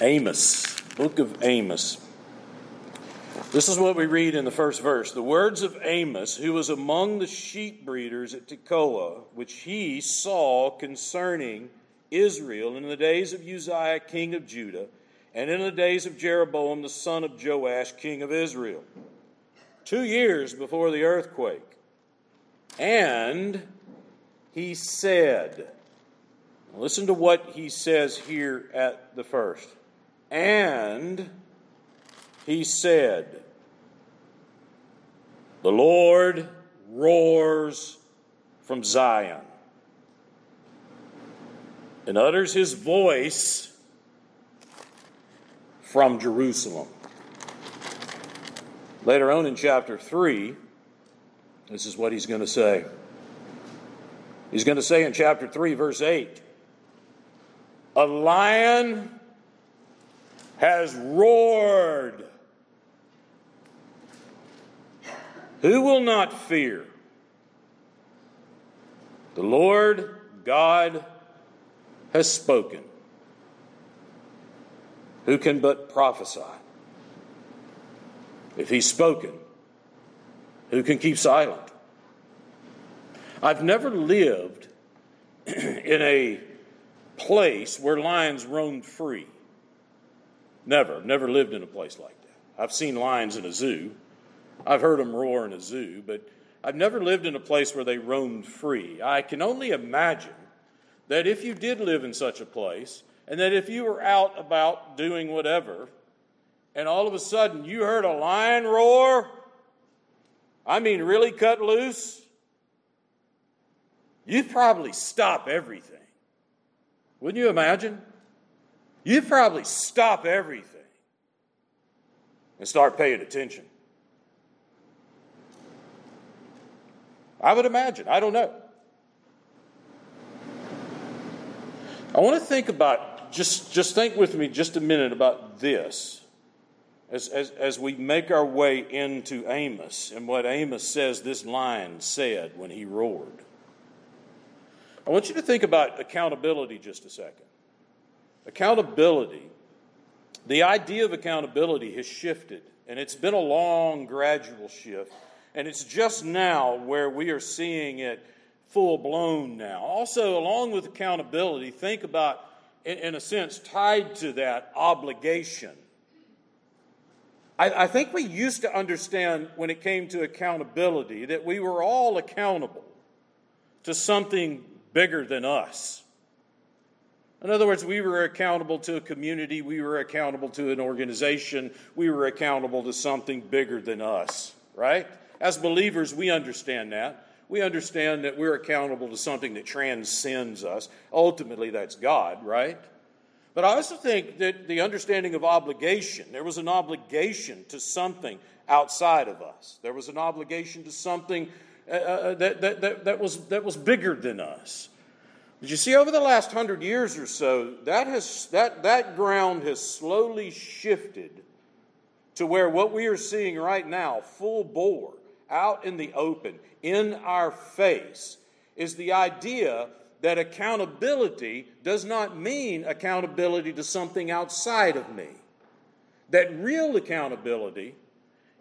Amos, book of Amos. This is what we read in the first verse. The words of Amos, who was among the sheep breeders at Tekoa, which he saw concerning Israel in the days of Uzziah, king of Judah, and in the days of Jeroboam, the son of Joash, king of Israel, two years before the earthquake. And he said, Listen to what he says here at the first. And he said, The Lord roars from Zion and utters his voice from Jerusalem. Later on in chapter 3, this is what he's going to say. He's going to say in chapter 3, verse 8 A lion has roared. Who will not fear? The Lord God has spoken. Who can but prophesy? If he's spoken, who can keep silent? I've never lived in a place where lions roamed free. Never, never lived in a place like that. I've seen lions in a zoo. I've heard them roar in a zoo, but I've never lived in a place where they roamed free. I can only imagine that if you did live in such a place, and that if you were out about doing whatever, and all of a sudden you heard a lion roar, I mean, really cut loose, you'd probably stop everything. Wouldn't you imagine? You'd probably stop everything and start paying attention. I would imagine. I don't know. I want to think about, just, just think with me just a minute about this as, as, as we make our way into Amos and what Amos says this lion said when he roared. I want you to think about accountability just a second. Accountability, the idea of accountability has shifted, and it's been a long, gradual shift. And it's just now where we are seeing it full blown now. Also, along with accountability, think about, in, a sense, tied to that obligation. I, I think we used to understand when it came to accountability that we were all accountable to something bigger than us. In other words, we were accountable to a community, we were accountable to an organization, we were accountable to something bigger than us, right? As believers, we understand that we understand that we're accountable to something that transcends us. Ultimately, that's God, right? But I also think that the understanding of obligation, there was an obligation to something outside of us. There was an obligation to something uh, uh, uh that, that, that, that, was, that was bigger than us. But you see, over the last hundred years or so, that, has, that, that ground has slowly shifted to where what we are seeing right now, full bore, out in the open, in our face is the idea that accountability does not mean accountability to something outside of me. That real accountability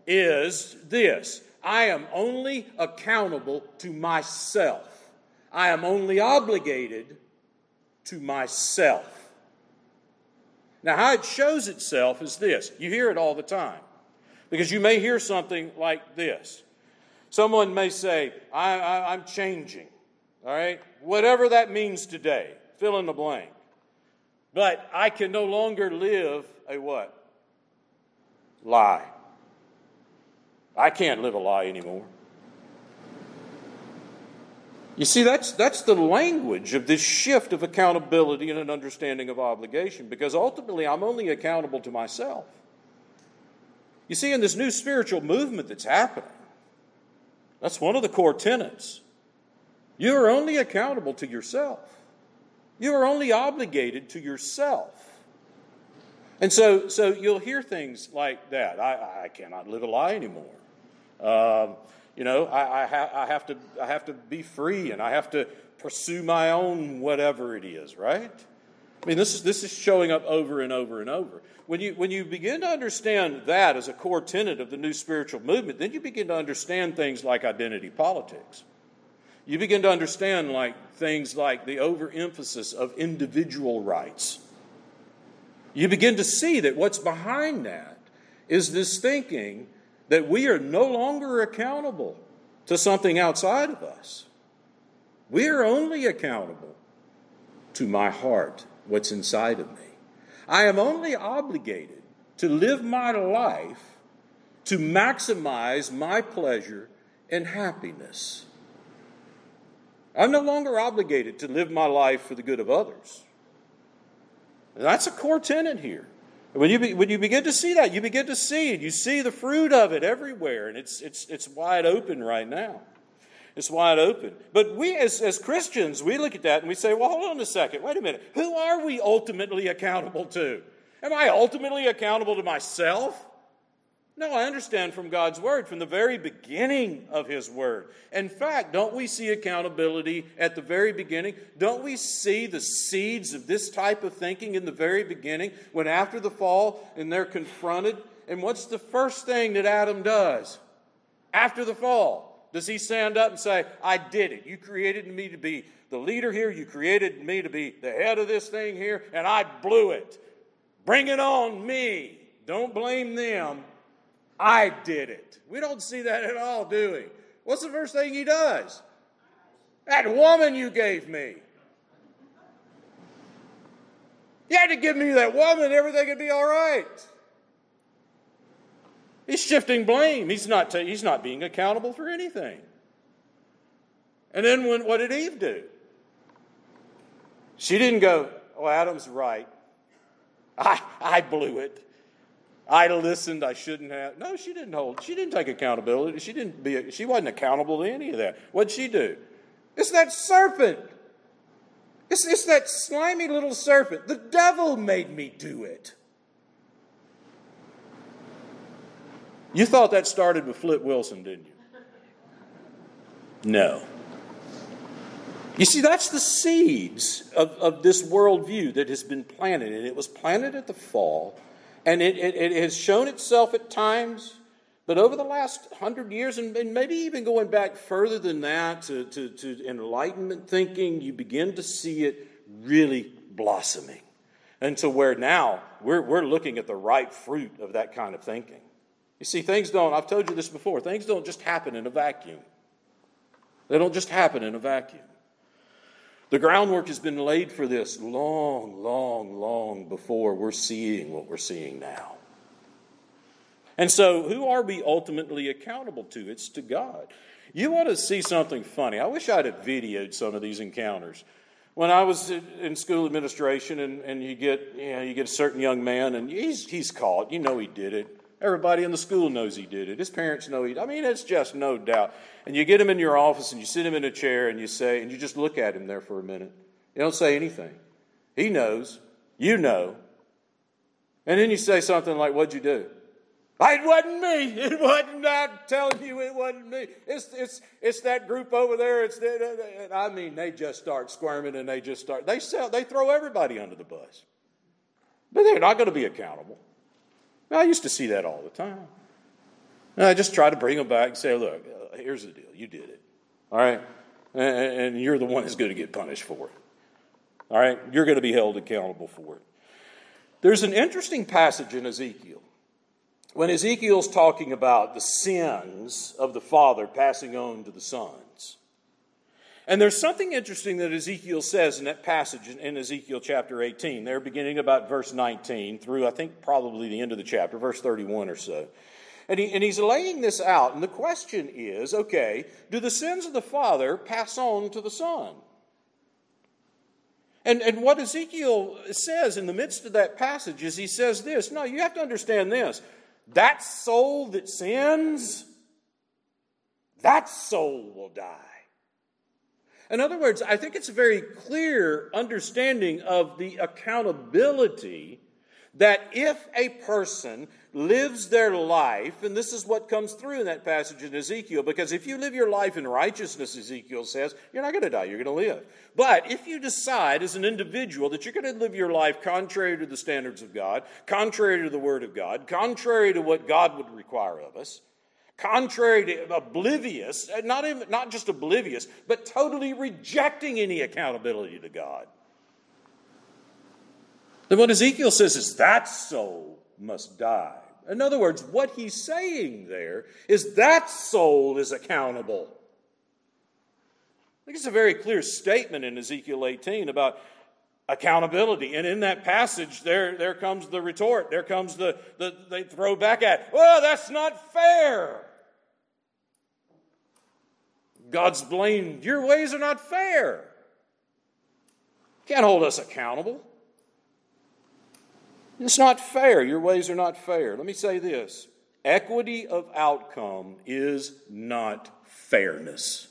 is this I am only accountable to myself, I am only obligated to myself. Now, how it shows itself is this you hear it all the time. Because you may hear something like this Someone may say, I, I'm changing, all right? Whatever that means today, fill in the blank. But I can no longer live a what? Lie. I can't live a lie anymore. You see, that's, that's the language of this shift of accountability and an understanding of obligation, because ultimately I'm only accountable to myself. You see, in this new spiritual movement that's happening, that's one of the core tenets. You are only accountable to yourself. You are only obligated to yourself. And so, so you'll hear things like that. I, I cannot live a lie anymore. Um, you know, I, I, ha- I, have to, I have to be free and I have to pursue my own whatever it is, right? I mean, this is, this is showing up over and over and over. When you, when you begin to understand that as a core tenet of the new spiritual movement, then you begin to understand things like identity politics. You begin to understand like things like the overemphasis of individual rights. You begin to see that what's behind that is this thinking that we are no longer accountable to something outside of us. We are only accountable to my heart, what's inside of me. I am only obligated to live my life to maximize my pleasure and happiness. I'm no longer obligated to live my life for the good of others. That's a core tenet here. When you, be, when you begin to see that, you begin to see it. You see the fruit of it everywhere, and it's, it's, it's wide open right now. It's wide open. But we, as, as Christians, we look at that and we say, well, hold on a second. Wait a minute. Who are we ultimately accountable to? Am I ultimately accountable to myself? No, I understand from God's Word, from the very beginning of His Word. In fact, don't we see accountability at the very beginning? Don't we see the seeds of this type of thinking in the very beginning when after the fall and they're confronted? And what's the first thing that Adam does after the fall? Does he stand up and say, I did it? You created me to be the leader here. You created me to be the head of this thing here, and I blew it. Bring it on me. Don't blame them. I did it. We don't see that at all, do we? What's the first thing he does? That woman you gave me. You had to give me that woman, everything would be all right. He's shifting blame. He's not, t- he's not being accountable for anything. And then when, what did Eve do? She didn't go, Oh, Adam's right. I, I blew it. I listened, I shouldn't have. No, she didn't hold. She didn't take accountability. She didn't be. She wasn't accountable to any of that. What'd she do? It's that serpent. It's, it's that slimy little serpent. The devil made me do it. You thought that started with Flip Wilson, didn't you? No. You see, that's the seeds of, of this worldview that has been planted, and it was planted at the fall and it, it, it, has shown itself at times, but over the last hundred years, and, and, maybe even going back further than that to, to, to Enlightenment thinking, you begin to see it really blossoming. And to where now we're, we're looking at the ripe fruit of that kind of thinking. You see, things don't, I've told you this before, things don't just happen in a vacuum. They don't just happen in a vacuum. The groundwork has been laid for this long, long, long before we're seeing what we're seeing now. And so, who are we ultimately accountable to? It's to God. You want to see something funny. I wish I'd have videoed some of these encounters. When I was in school administration, and, and you, get, you, know, you get a certain young man, and he's, he's caught, you know he did it. Everybody in the school knows he did it. His parents know he. I mean, it's just no doubt. And you get him in your office and you sit him in a chair and you say, and you just look at him there for a minute. You don't say anything. He knows. You know. And then you say something like, "What'd you do?" It wasn't me. It wasn't. I'm telling you, it wasn't me. It's it's it's that group over there. It's I mean, they just start squirming and they just start. They sell. They throw everybody under the bus, but they're not going to be accountable. I used to see that all the time. And I just try to bring them back and say, look, uh, here's the deal. You did it. All right? And, and you're the one that's going to get punished for it. All right? You're going to be held accountable for it. There's an interesting passage in Ezekiel. When Ezekiel's talking about the sins of the father passing on to the sons. And there's something interesting that Ezekiel says in that passage in Ezekiel chapter 18. They're beginning about verse 19 through, I think, probably the end of the chapter, verse 31 or so. And, he, and he's laying this out. And the question is okay, do the sins of the father pass on to the son? And, and what Ezekiel says in the midst of that passage is he says this no, you have to understand this. That soul that sins, that soul will die. In other words, I think it's a very clear understanding of the accountability that if a person lives their life, and this is what comes through in that passage in Ezekiel, because if you live your life in righteousness, Ezekiel says, you're not going to die, you're going to live. But if you decide as an individual that you're going to live your life contrary to the standards of God, contrary to the Word of God, contrary to what God would require of us, contrary to oblivious, not, even, not just oblivious, but totally rejecting any accountability to God, then what Ezekiel says is that soul must die. In other words, what he's saying there is that soul is accountable. I think it's a very clear statement in Ezekiel 18 about accountability. And in that passage, there, there comes the retort. There comes the, the they throw back at, well, that's not fair. God's blamed, your ways are not fair. Can't hold us accountable. It's not fair. Your ways are not fair. Let me say this equity of outcome is not fairness,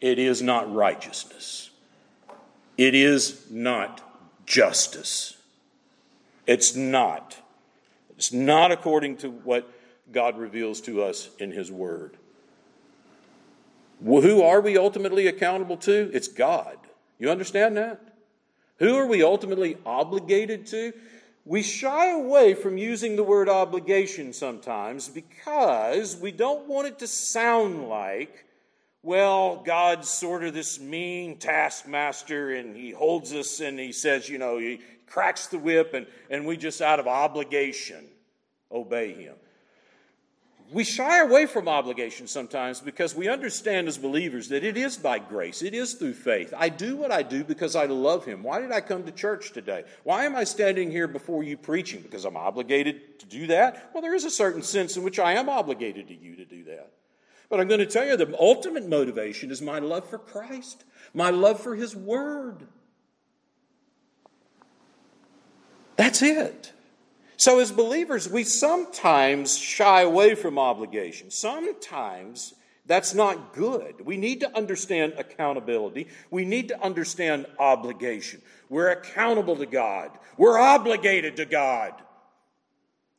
it is not righteousness, it is not justice. It's not. It's not according to what God reveals to us in His Word. Who are we ultimately accountable to? It's God. You understand that? Who are we ultimately obligated to? We shy away from using the word obligation sometimes because we don't want it to sound like, well, God's sort of this mean taskmaster and he holds us and he says, you know, he cracks the whip and, and we just out of obligation obey him we shy away from obligation sometimes because we understand as believers that it is by grace, it is through faith. I do what I do because I love Him. Why did I come to church today? Why am I standing here before you preaching? Because I'm obligated to do that? Well, there is a certain sense in which I am obligated to you to do that. But I'm going to tell you the ultimate motivation is my love for Christ, my love for His Word. That's it. So, as believers, we sometimes shy away from obligation. Sometimes that's not good. We need to understand accountability. We need to understand obligation. We're accountable to God, we're obligated to God.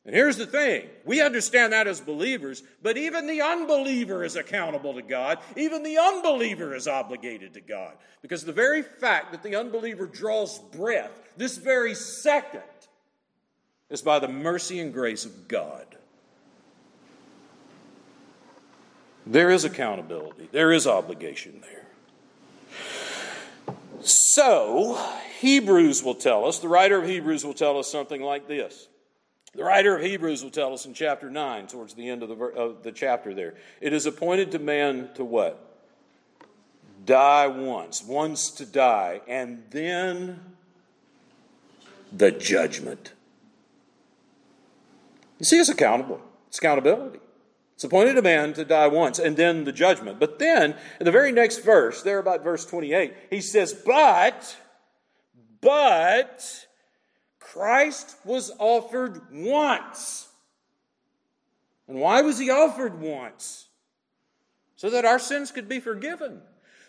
And here's the thing we understand that as believers, but even the unbeliever is accountable to God. Even the unbeliever is obligated to God. Because the very fact that the unbeliever draws breath this very second is by the mercy and grace of God. There is accountability, there is obligation there. So, Hebrews will tell us, the writer of Hebrews will tell us something like this. The writer of Hebrews will tell us in chapter 9, towards the end of the, of the chapter there. It is appointed to man to what? Die once, once to die, and then the judgment. You see, it's accountable. It's accountability. It's appointed a man to die once and then the judgment. But then, in the very next verse, there about verse 28, he says, But, but, Christ was offered once. And why was he offered once? So that our sins could be forgiven.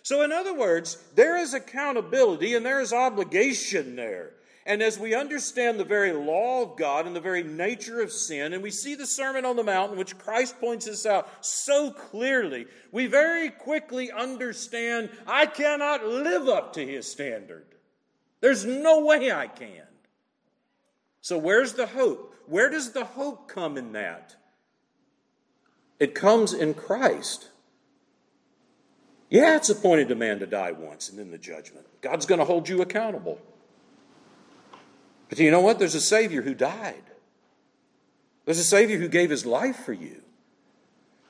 So, in other words, there is accountability and there is obligation there. And as we understand the very law of God and the very nature of sin, and we see the Sermon on the Mount in which Christ points this out so clearly, we very quickly understand I cannot live up to his standard. There's no way I can. So, where's the hope? Where does the hope come in that? It comes in Christ. Yeah, it's appointed a man to die once and then the judgment. God's going to hold you accountable. But you know what? There's a Savior who died. There's a Savior who gave his life for you.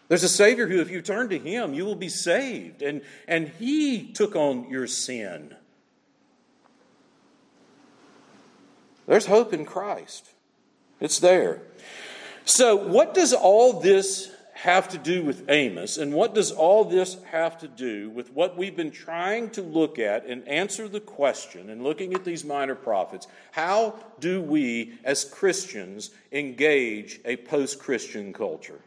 There's a Savior who, if you turn to him, you will be saved. And, and he took on your sin. There's hope in Christ, it's there. So, what does all this have to do with Amos, and what does all this have to do with what we've been trying to look at and answer the question and looking at these minor prophets? How do we, as Christians, engage a post Christian culture?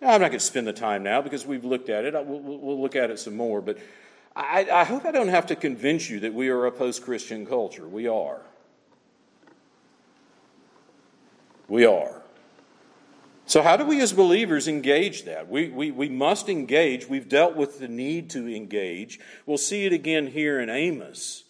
Now, I'm not going to spend the time now because we've looked at it. We'll, we'll look at it some more, but I, I hope I don't have to convince you that we are a post Christian culture. We are. We are. So, how do we as believers engage that? We, we, we must engage. We've dealt with the need to engage. We'll see it again here in Amos.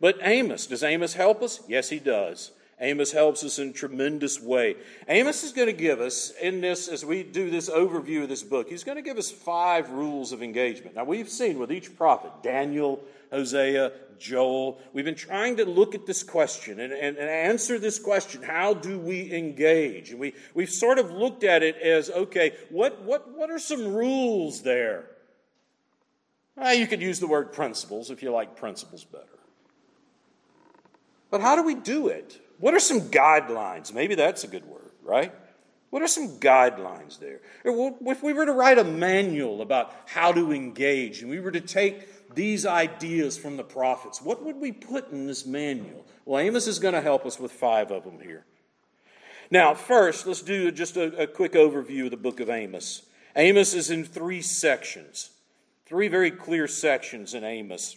But Amos, does Amos help us? Yes, he does. Amos helps us in a tremendous way. Amos is going to give us, in this, as we do this overview of this book, he's going to give us five rules of engagement. Now, we've seen with each prophet, Daniel, Hosea, Joel, we've been trying to look at this question and, and, and answer this question how do we engage? And we, we've sort of looked at it as okay, what, what, what are some rules there? Well, you could use the word principles if you like principles better. But how do we do it? What are some guidelines? Maybe that's a good word, right? What are some guidelines there? If we were to write a manual about how to engage and we were to take these ideas from the prophets, what would we put in this manual? Well, Amos is going to help us with five of them here. Now, first, let's do just a, a quick overview of the book of Amos. Amos is in three sections, three very clear sections in Amos.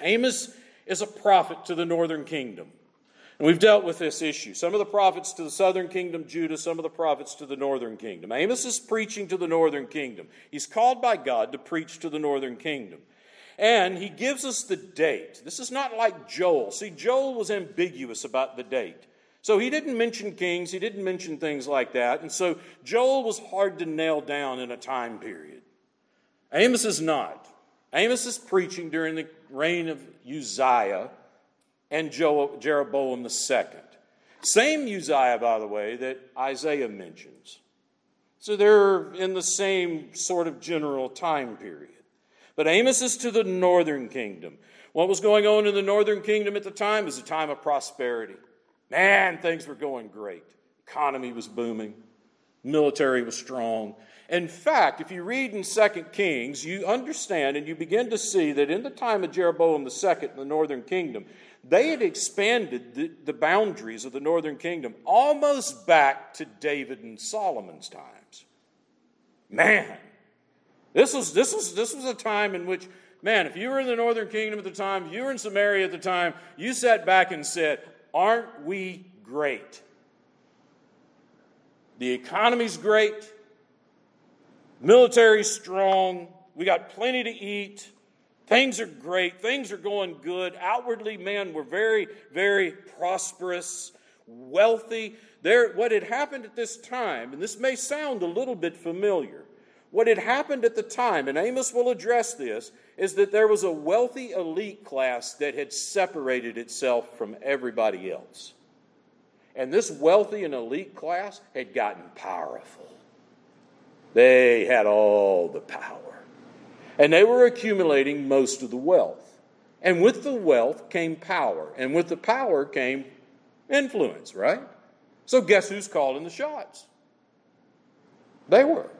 Amos is a prophet to the northern kingdom. And we've dealt with this issue. Some of the prophets to the southern kingdom, Judah, some of the prophets to the northern kingdom. Amos is preaching to the northern kingdom. He's called by God to preach to the northern kingdom. And he gives us the date. This is not like Joel. See, Joel was ambiguous about the date. So he didn't mention kings, he didn't mention things like that. And so Joel was hard to nail down in a time period. Amos is not. Amos is preaching during the reign of Uzziah and Jeroboam II. Same Uzziah, by the way, that Isaiah mentions. So they're in the same sort of general time period. But Amos is to the northern kingdom. What was going on in the northern kingdom at the time was a time of prosperity. Man, things were going great. Economy was booming, military was strong. In fact, if you read in 2 Kings, you understand and you begin to see that in the time of Jeroboam II in the northern kingdom, they had expanded the, the boundaries of the northern kingdom almost back to David and Solomon's times. Man, this was, this was, this was a time in which, man, if you were in the northern kingdom at the time, you were in Samaria at the time, you sat back and said, Aren't we great? The economy's great, military's strong, we got plenty to eat. Things are great. Things are going good. Outwardly, men were very, very prosperous, wealthy. There, what had happened at this time, and this may sound a little bit familiar, what had happened at the time, and Amos will address this, is that there was a wealthy elite class that had separated itself from everybody else. And this wealthy and elite class had gotten powerful. They had all the power. And they were accumulating most of the wealth. And with the wealth came power. And with the power came influence, right? So guess who's calling the shots? They were.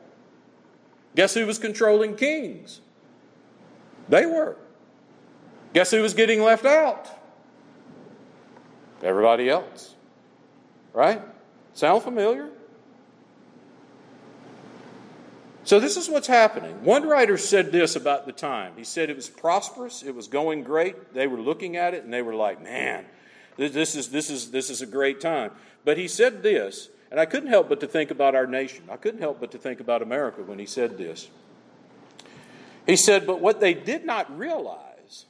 Guess who was controlling kings? They were. Guess who was getting left out? Everybody else. Right? Sound familiar? So, this is what's happening. One writer said this about the time. He said it was prosperous, it was going great. They were looking at it and they were like, man, this is, this is, this is a great time. But he said this, and I couldn't help but to think about our nation. I couldn't help but to think about America when he said this. He said, but what they did not realize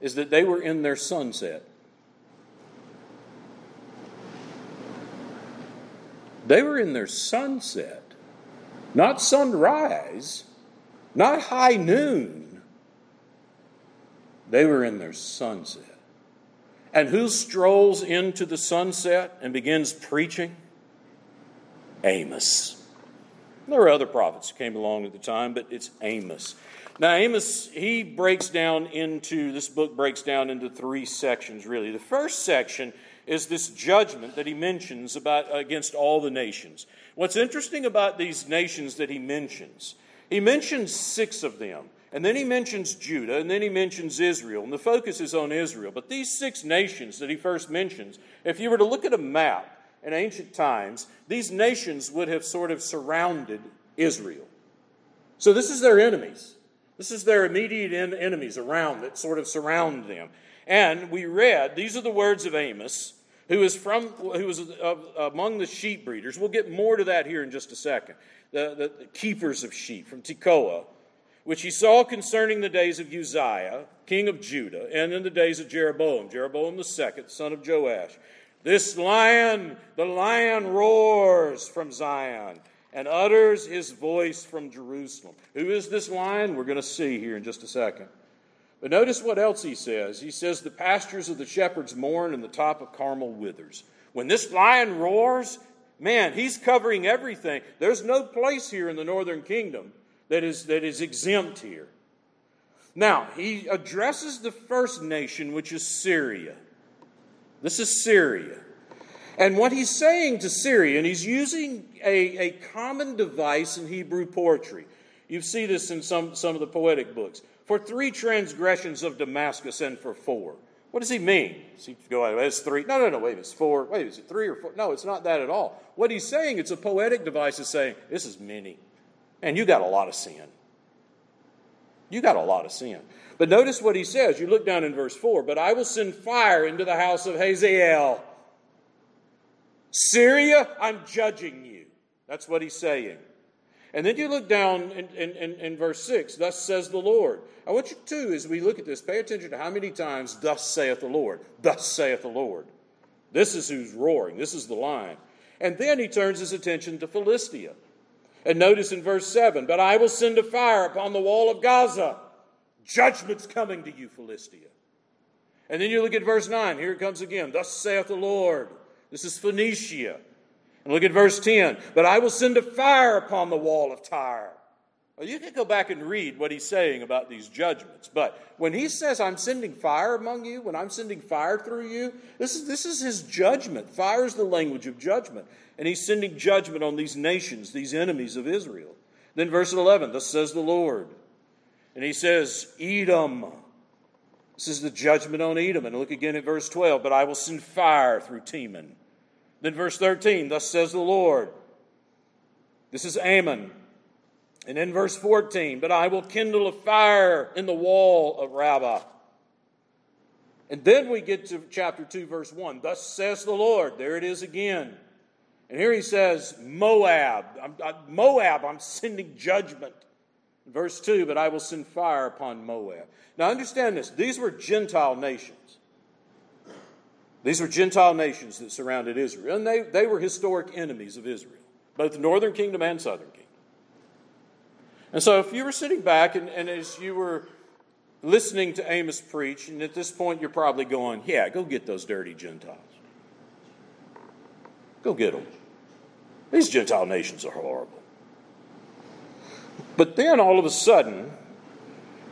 is that they were in their sunset. They were in their sunset not sunrise, not high noon. They were in their sunset. And who strolls into the sunset and begins preaching? Amos. There were other prophets who came along at the time, but it's Amos. Now, Amos, he breaks down into, this book breaks down into three sections, really. The first section is this judgment that he mentions about against all the nations. What's interesting about these nations that he mentions, he mentions six of them. And then he mentions Judah, and then he mentions Israel. And the focus is on Israel. But these six nations that he first mentions, if you were to look at a map in ancient times, these nations would have sort of surrounded Israel. So this is their enemies. This is their immediate enemies around that sort of surround them. And we read, these are the words of Amos, who is from who was uh, among the sheep breeders. We'll get more to that here in just a second. The, the, the keepers of sheep from Tekoa, which he saw concerning the days of Uzziah, king of Judah, and in the days of Jeroboam, Jeroboam the second, son of Joash. This lion, the lion roars from Zion and utters his voice from Jerusalem. Who is this lion? We're going to see here in just a second. But notice what else he says. He says, The pastures of the shepherds mourn, and the top of Carmel withers. When this lion roars, man, he's covering everything. There's no place here in the northern kingdom that is, that is exempt here. Now, he addresses the first nation, which is Syria. This is Syria. And what he's saying to Syria, and he's using a, a common device in Hebrew poetry. You see this in some, some of the poetic books. For three transgressions of Damascus and for four. What does he mean? Does he go, it's three? No, no, no, wait, it's four. Wait, is it three or four? No, it's not that at all. What he's saying, it's a poetic device, is saying, this is many. And you got a lot of sin. You got a lot of sin. But notice what he says. You look down in verse 4 But I will send fire into the house of Hazael. Syria, I'm judging you. That's what he's saying. And then you look down in, in, in, verse 6, thus says the Lord. I want you to, as we look at this, pay attention to how many times, thus saith the Lord, thus saith the Lord. This is who's roaring, this is the lion. And then he turns his attention to Philistia. And notice in verse 7 But I will send a fire upon the wall of Gaza. Judgment's coming to you, Philistia. And then you look at verse 9. Here it comes again. Thus saith the Lord. This is Phoenicia. And look at verse 10. But I will send a fire upon the wall of Tyre. Well, you can go back and read what he's saying about these judgments. But when he says, I'm sending fire among you, when I'm sending fire through you, this is, this is his judgment. Fire is the language of judgment. And he's sending judgment on these nations, these enemies of Israel. Then, verse 11, thus says the Lord. And he says, Edom. This is the judgment on Edom. And look again at verse 12. But I will send fire through Teman. Then verse 13, thus says the Lord. This is Ammon. And in verse 14, but I will kindle a fire in the wall of Rabbah. And then we get to chapter 2, verse 1. Thus says the Lord. There it is again. And here he says, Moab. I'm, I, Moab, I'm sending judgment. Verse 2 But I will send fire upon Moab. Now understand this these were Gentile nations. These were Gentile nations that surrounded Israel, and they, they were historic enemies of Israel, both the northern kingdom and southern kingdom. And so, if you were sitting back and, and as you were listening to Amos preach, and at this point you're probably going, Yeah, go get those dirty Gentiles. Go get them. These Gentile nations are horrible. But then all of a sudden,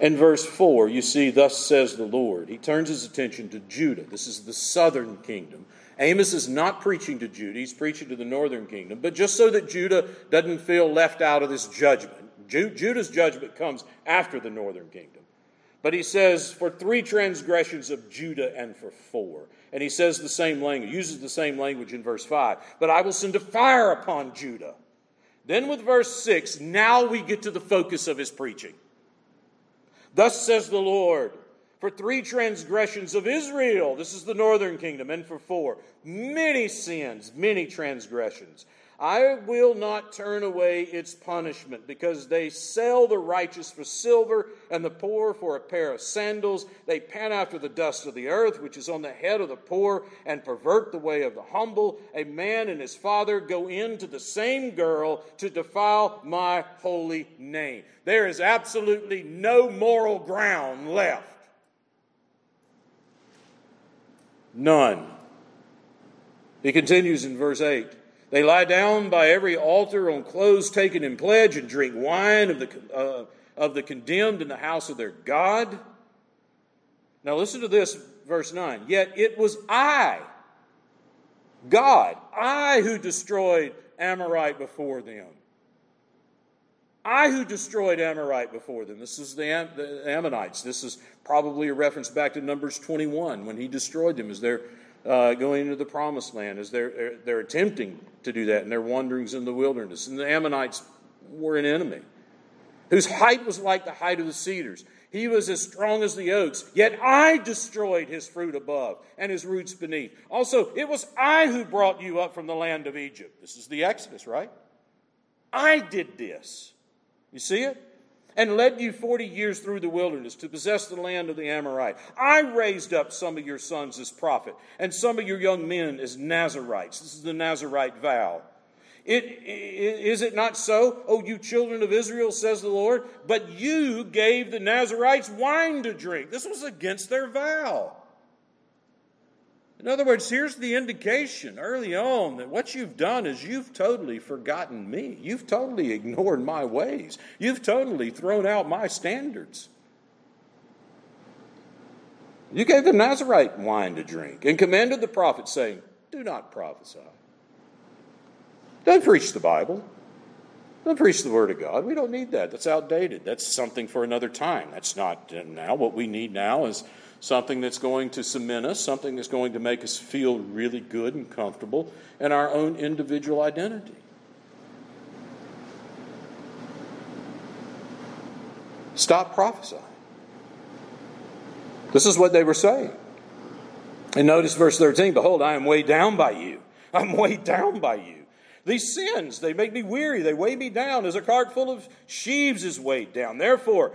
in verse 4, you see, Thus says the Lord. He turns his attention to Judah. This is the southern kingdom. Amos is not preaching to Judah, he's preaching to the northern kingdom. But just so that Judah doesn't feel left out of this judgment, Judah's judgment comes after the northern kingdom. But he says, For three transgressions of Judah and for four. And he says the same language, uses the same language in verse 5. But I will send a fire upon Judah then with verse 6, now we get to the focus of his preaching. Thus says the Lord, for three transgressions of Israel, this is the northern kingdom, and for four, many sins, many transgressions. I will not turn away its punishment, because they sell the righteous for silver and the poor for a pair of sandals. They pant after the dust of the earth, which is on the head of the poor, and pervert the way of the humble. A man and his father go in to the same girl to defile my holy name. There is absolutely no moral ground left. None. He continues in verse 8. They lie down by every altar on clothes taken in pledge and drink wine of the, uh, of the condemned in the house of their God. Now listen to this, verse 9. Yet it was I, God, I who destroyed Amorite before them. I who destroyed Amorite before them. This is the, Am- the Ammonites. This is probably a reference back to Numbers 21 when he destroyed them as they're uh, going into the promised land as they're, they're attempting to do that in their wanderings in the wilderness. And the Ammonites were an enemy. whose height was like the height of the cedars. He was as strong as the oaks, yet I destroyed his fruit above and his roots beneath. Also, it was I who brought you up from the land of Egypt. This is the Exodus, right? I did this. You see it? And led you 40 years through the wilderness to possess the land of the Amorite. I raised up some of your sons as prophet and some of your young men as Nazarites. This is the Nazarite vow. It, is it not so, O you children of Israel, says the Lord? But you gave the Nazarites wine to drink. This was against their vow. In other words, here's the indication early on that what you've done is you've totally forgotten me. You've totally ignored my ways. You've totally thrown out my standards. You gave the Nazarite wine to drink and commanded the prophet, saying, Do not prophesy. Don't preach the Bible. Don't preach the Word of God. We don't need that. That's outdated. That's something for another time. That's not now. What we need now is something that's going to cement us, something that's going to make us feel really good and comfortable in our own individual identity. Stop prophesying. This is what they were saying. And notice verse 13 Behold, I am weighed down by you. I'm weighed down by you. These sins, they make me weary. They weigh me down as a cart full of sheaves is weighed down. Therefore,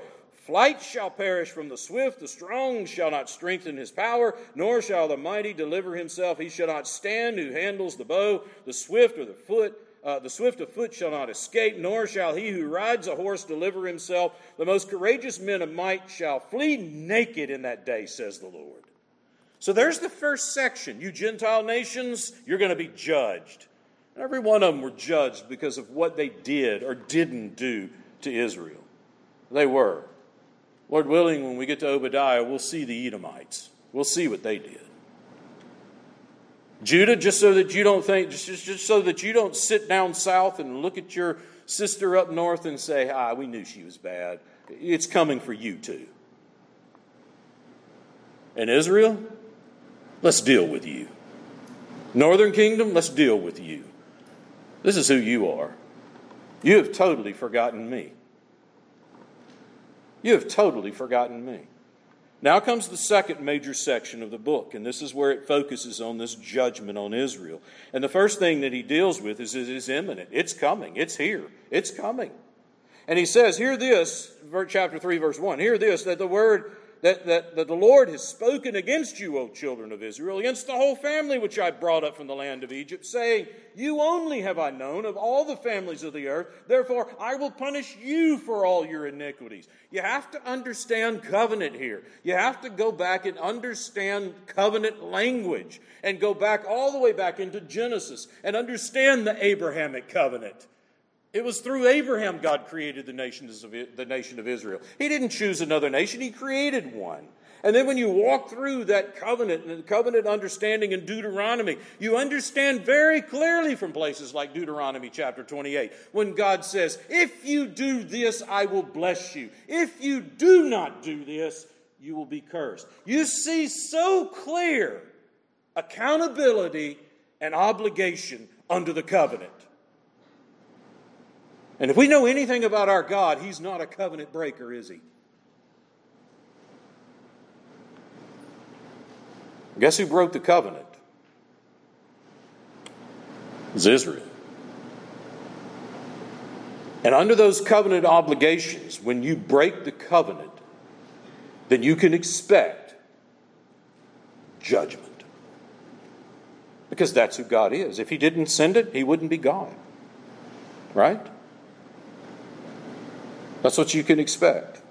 flight shall perish from the swift. The strong shall not strengthen his power, nor shall the mighty deliver himself. He shall not stand who handles the bow. The swift or the foot. Uh, the swift of foot shall not escape, nor shall he who rides a horse deliver himself. The most courageous men of might shall flee naked in that day, says the Lord. So there's the first section. You Gentile nations, you're going to be judged. And Every one of them were judged because of what they did or didn't do to Israel. They were. Lord willing, when we get to Obadiah, we'll see the Edomites. We'll see what they did. Judah, just so that you don't think, just, just so that you don't sit down south and look at your sister up north and say, ah, we knew she was bad. It's coming for you too. And Israel, let's deal with you. Northern kingdom, let's deal with you. This is who you are. You have totally forgotten me. You have totally forgotten me. Now comes the second major section of the book, and this is where it focuses on this judgment on Israel. And the first thing that he deals with is it is imminent. It's coming. It's here. It's coming. And he says, Hear this, chapter 3, verse 1. Hear this, that the word that, that, that the Lord has spoken against you, O children of Israel, against the whole family which I brought up from the land of Egypt, saying, You only have I known of all the families of the earth, therefore I will punish you for all your iniquities. You have to understand covenant here. You have to go back and understand covenant language and go back all the way back into Genesis and understand the Abrahamic covenant. It was through Abraham God created the, of, the nation of Israel. He didn't choose another nation, He created one. And then when you walk through that covenant and the covenant understanding in Deuteronomy, you understand very clearly from places like Deuteronomy chapter 28 when God says, If you do this, I will bless you. If you do not do this, you will be cursed. You see so clear accountability and obligation under the covenant. And if we know anything about our God, He's not a covenant breaker, is He? Guess who broke the covenant? It was Israel. And under those covenant obligations, when you break the covenant, then you can expect judgment. Because that's who God is. If He didn't send it, He wouldn't be God. Right? That's what you can expect.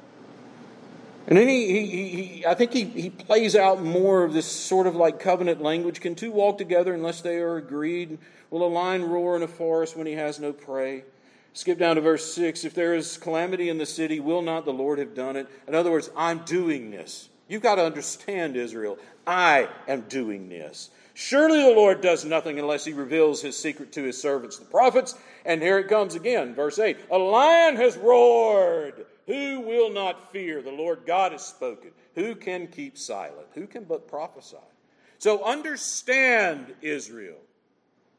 And then he, he, he, I think he, he plays out more of this sort of like covenant language. Can two walk together unless they are agreed? Will a lion roar in a forest when he has no prey? Skip down to verse 6. If there is calamity in the city, will not the Lord have done it? In other words, I'm doing this. You've got to understand, Israel. I am doing this. Surely the Lord does nothing unless he reveals his secret to his servants, the prophets. And here it comes again, verse 8 A lion has roared. Who will not fear? The Lord God has spoken. Who can keep silent? Who can but prophesy? So understand, Israel.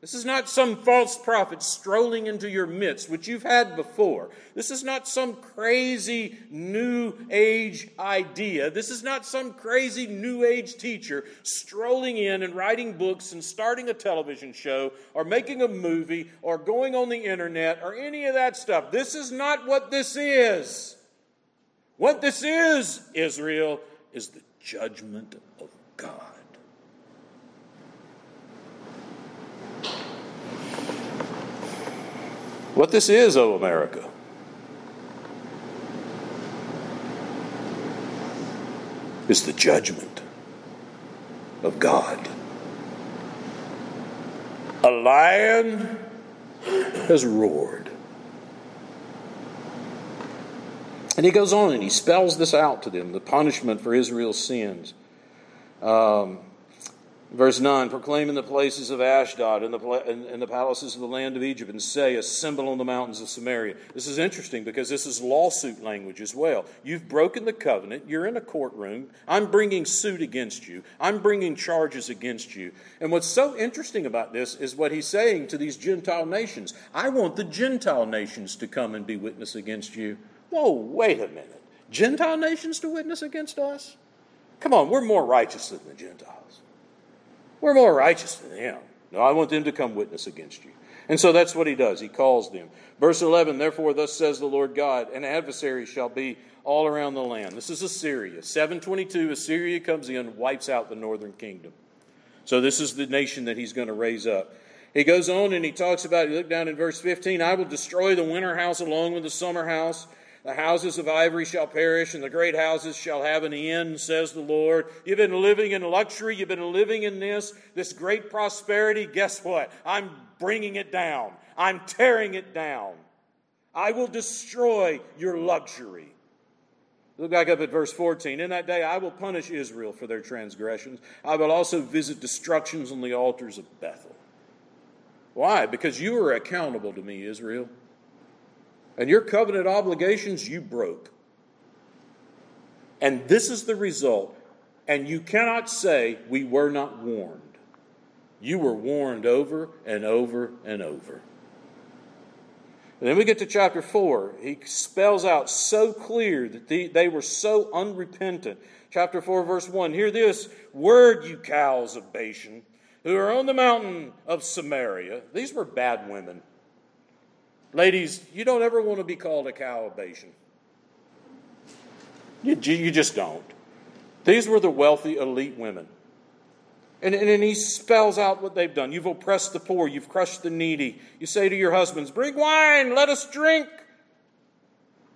This is not some false prophet strolling into your midst, which you've had before. This is not some crazy new age idea. This is not some crazy new age teacher strolling in and writing books and starting a television show or making a movie or going on the internet or any of that stuff. This is not what this is. What this is, Israel, is the judgment of God. What this is, O America. Is the judgment of God. A lion has roared. And he goes on and he spells this out to them the punishment for Israel's sins. Um, Verse 9 Proclaim in the places of Ashdod and the, and the palaces of the land of Egypt, and say, Assemble on the mountains of Samaria. This is interesting because this is lawsuit language as well. You've broken the covenant. You're in a courtroom. I'm bringing suit against you. I'm bringing charges against you. And what's so interesting about this is what he's saying to these Gentile nations I want the Gentile nations to come and be witness against you. Whoa, wait a minute. Gentile nations to witness against us? Come on, we're more righteous than the Gentiles. We're more righteous than them. No, I want them to come witness against you. And so that's what he does. He calls them. Verse 11 Therefore, thus says the Lord God, an adversary shall be all around the land. This is Assyria. 722, Assyria comes in, wipes out the northern kingdom. So this is the nation that he's going to raise up. He goes on and he talks about, you look down in verse 15, I will destroy the winter house along with the summer house the houses of ivory shall perish, and the great houses shall have an end, says the Lord. You've been living in luxury. You've been living in this, this great prosperity. Guess what? I'm bringing it down. I'm tearing it down. I will destroy your luxury. Look back up at verse 14. In that day I will punish Israel for their transgressions. I will also visit destructions on the altars of Bethel. Why? Because you are accountable to me, Israel. And your covenant obligations you broke. And this is the result. And you cannot say, We were not warned. You were warned over and over and over. And then we get to chapter 4. He spells out so clear that they, they were so unrepentant. Chapter 4, verse 1 Hear this word, you cows of Bashan, who are on the mountain of Samaria. These were bad women. Ladies, you don't ever want to be called a Bashan. You, you just don't. These were the wealthy, elite women. And, and, and he spells out what they've done. You've oppressed the poor, you've crushed the needy. You say to your husbands, Bring wine, let us drink.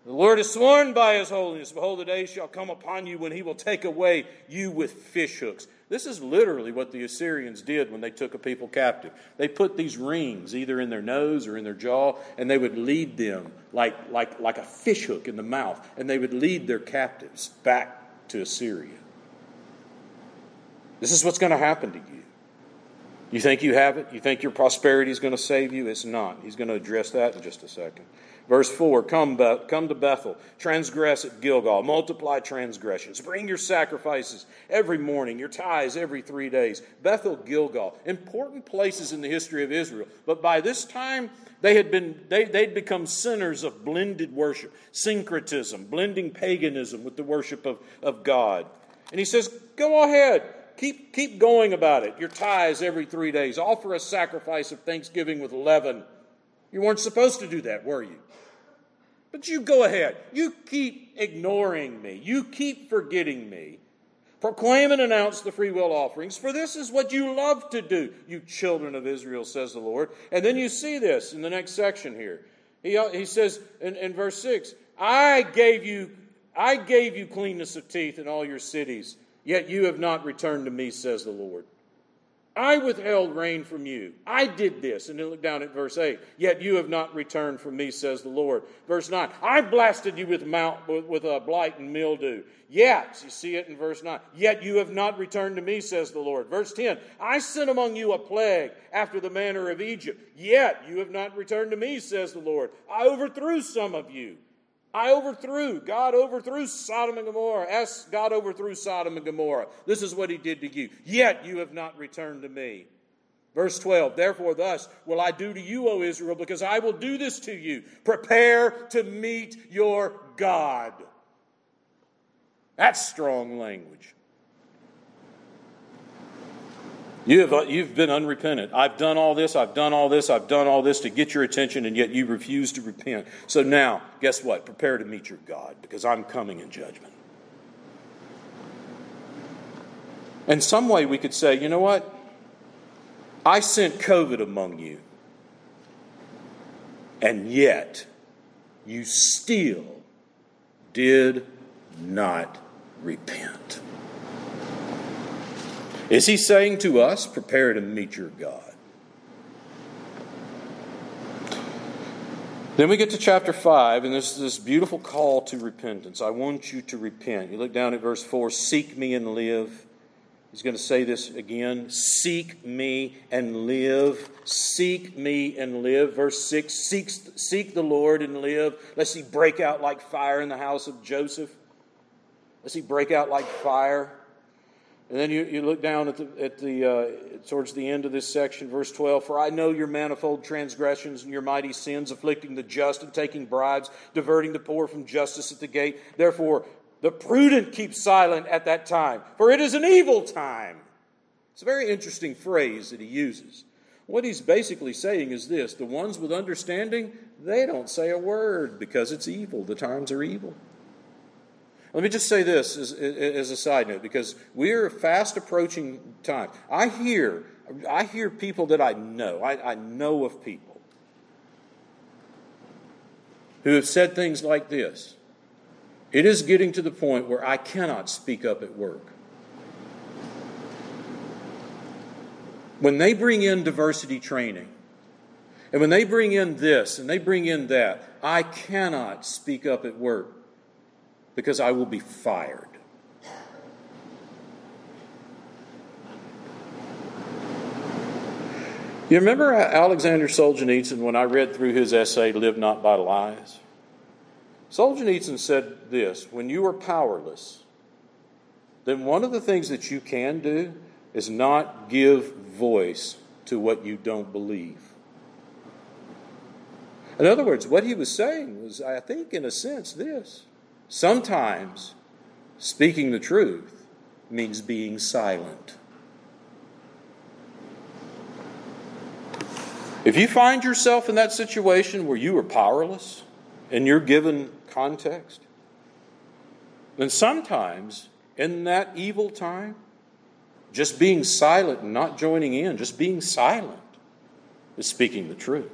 The Lord has sworn by his holiness, Behold, the day shall come upon you when he will take away you with fish hooks. This is literally what the Assyrians did when they took a people captive. They put these rings either in their nose or in their jaw, and they would lead them like, like, like a fish hook in the mouth, and they would lead their captives back to Assyria. This is what's going to happen to you. You think you have it? You think your prosperity is going to save you? It's not. He's going to address that in just a second. Verse 4 come, come to Bethel, transgress at Gilgal, multiply transgressions, bring your sacrifices every morning, your tithes every three days. Bethel, Gilgal, important places in the history of Israel. But by this time, they had been, they, they'd become centers of blended worship, syncretism, blending paganism with the worship of, of God. And he says, Go ahead, keep, keep going about it. Your tithes every three days. Offer a sacrifice of thanksgiving with leaven. You weren't supposed to do that, were you? But you go ahead. You keep ignoring me. You keep forgetting me. Proclaim and announce the free will offerings, for this is what you love to do, you children of Israel, says the Lord. And then you see this in the next section here. He, uh, he says in, in verse 6 I gave you I gave you cleanness of teeth in all your cities, yet you have not returned to me, says the Lord. I withheld rain from you. I did this. And then look down at verse 8. Yet you have not returned from me, says the Lord. Verse 9. I blasted you with, mount, with, with a blight and mildew. Yet, you see it in verse 9. Yet you have not returned to me, says the Lord. Verse 10. I sent among you a plague after the manner of Egypt. Yet you have not returned to me, says the Lord. I overthrew some of you I overthrew, God overthrew Sodom and Gomorrah. As God overthrew Sodom and Gomorrah. This is what he did to you. Yet you have not returned to me. Verse 12, therefore, thus will I do to you, O Israel, because I will do this to you. Prepare to meet your God. That's strong language. You have, you've been unrepentant. I've done all this, I've done all this, I've done all this to get your attention, and yet you refuse to repent. So now, guess what? Prepare to meet your God, because I'm coming in judgment. In some way, we could say, you know what? I sent COVID among you, and yet you still did not repent. Is he saying to us, prepare to meet your God? Then we get to chapter 5, and there's this beautiful call to repentance. I want you to repent. You look down at verse 4 Seek me and live. He's going to say this again Seek me and live. Seek me and live. Verse 6 Seek, seek the Lord and live, lest he break out like fire in the house of Joseph. Lest he break out like fire. And then you, you look down at the, at the uh, towards the end of this section, verse 12. For I know your manifold transgressions and your mighty sins, afflicting the just and taking bribes, diverting the poor from justice at the gate. Therefore, the prudent keep silent at that time, for it is an evil time. It's a very interesting phrase that he uses. What he's basically saying is this the ones with understanding, they don't say a word because it's evil. The times are evil. Let me just say this as, as a side note because we're fast approaching time. I hear, I hear people that I know, I, I know of people who have said things like this it is getting to the point where I cannot speak up at work. When they bring in diversity training, and when they bring in this and they bring in that, I cannot speak up at work because I will be fired. You remember Alexander Solzhenitsyn when I read through his essay, Live Not by Lies? Solzhenitsyn said this when you are powerless, then one of the things that you can do is not give voice to what you don't believe. In other words, what he was saying was, I think, in a sense, this. Sometimes speaking the truth means being silent. If you find yourself in that situation where you are powerless and you're given context, then sometimes in that evil time, just being silent and not joining in, just being silent, is speaking the truth.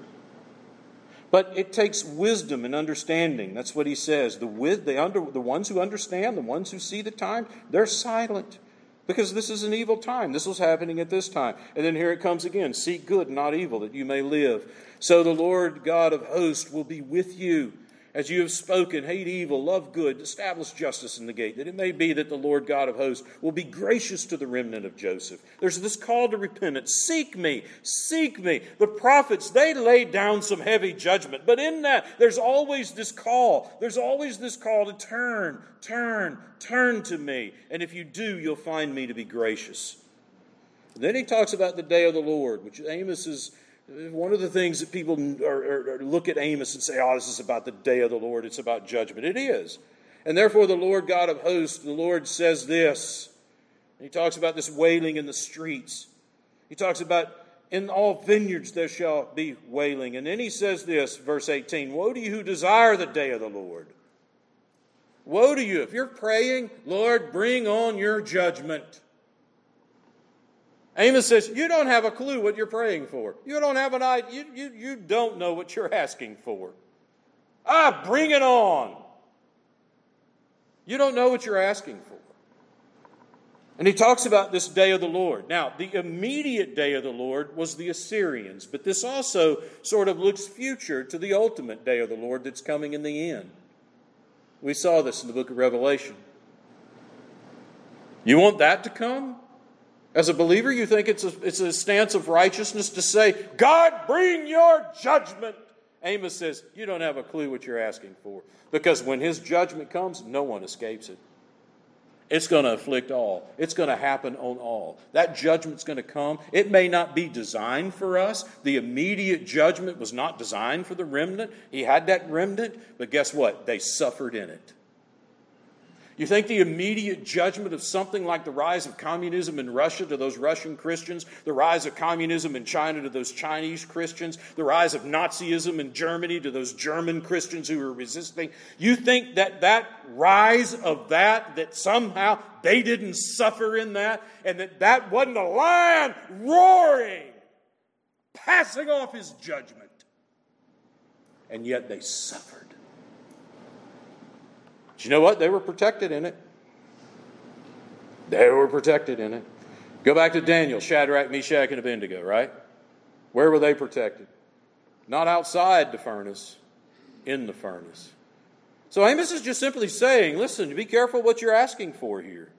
But it takes wisdom and understanding. That's what he says. The, the, under, the ones who understand, the ones who see the time, they're silent because this is an evil time. This was happening at this time. And then here it comes again seek good, not evil, that you may live. So the Lord God of hosts will be with you as you have spoken, hate evil, love good, establish justice in the gate, that it may be that the Lord God of hosts will be gracious to the remnant of Joseph. There's this call to repentance. Seek me, seek me. The prophets, they laid down some heavy judgment, but in that, there's always this call. There's always this call to turn, turn, turn to me. And if you do, you'll find me to be gracious. Then he talks about the day of the Lord, which Amos is one of the things that people are, are, look at Amos and say, oh, this is about the day of the Lord, it's about judgment. It is. And therefore, the Lord God of hosts, the Lord says this. He talks about this wailing in the streets. He talks about in all vineyards there shall be wailing. And then he says this, verse 18 Woe to you who desire the day of the Lord. Woe to you if you're praying, Lord, bring on your judgment. Amos says, You don't have a clue what you're praying for. You don't have an idea. You, you, you don't know what you're asking for. Ah, bring it on. You don't know what you're asking for. And he talks about this day of the Lord. Now, the immediate day of the Lord was the Assyrians, but this also sort of looks future to the ultimate day of the Lord that's coming in the end. We saw this in the book of Revelation. You want that to come? As a believer, you think it's a, it's a stance of righteousness to say, God, bring your judgment. Amos says, You don't have a clue what you're asking for. Because when his judgment comes, no one escapes it. It's going to afflict all. It's going to happen on all. That judgment's going to come. It may not be designed for us. The immediate judgment was not designed for the remnant. He had that remnant, but guess what? They suffered in it. You think the immediate judgment of something like the rise of communism in Russia to those Russian Christians, the rise of communism in China to those Chinese Christians, the rise of Nazism in Germany to those German Christians who were resisting, you think that that rise of that, that somehow they didn't suffer in that, and that that wasn't a lion roaring, passing off his judgment, and yet they suffered. But you know what? They were protected in it. They were protected in it. Go back to Daniel, Shadrach, Meshach, and Abednego, right? Where were they protected? Not outside the furnace, in the furnace. So Amos is just simply saying, listen, be careful what you're asking for here.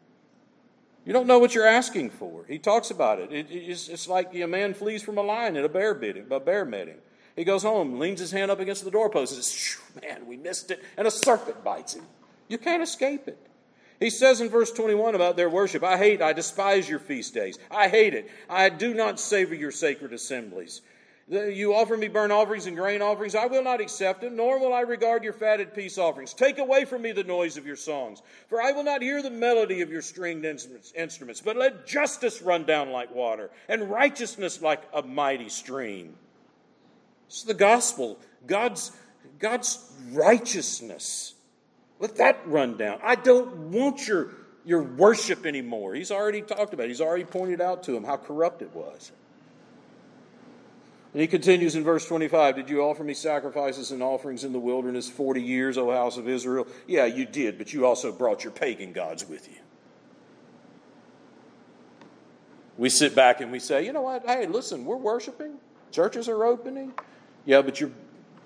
You don't know what you're asking for. He talks about it. it it's, it's, like a man flees from a lion and a bear bit him, a bear met him. He goes home, leans his hand up against the doorpost, and says, "Man, we missed it," and a serpent bites him. You can't escape it. He says in verse 21 about their worship I hate, I despise your feast days. I hate it. I do not savor your sacred assemblies. You offer me burnt offerings and grain offerings. I will not accept them, nor will I regard your fatted peace offerings. Take away from me the noise of your songs, for I will not hear the melody of your stringed instruments. But let justice run down like water, and righteousness like a mighty stream. It's the gospel, God's, God's righteousness. Let that run down. I don't want your, your worship anymore. He's already talked about it. He's already pointed out to him how corrupt it was. And he continues in verse 25 Did you offer me sacrifices and offerings in the wilderness 40 years, O house of Israel? Yeah, you did, but you also brought your pagan gods with you. We sit back and we say, You know what? Hey, listen, we're worshiping. Churches are opening. Yeah, but you're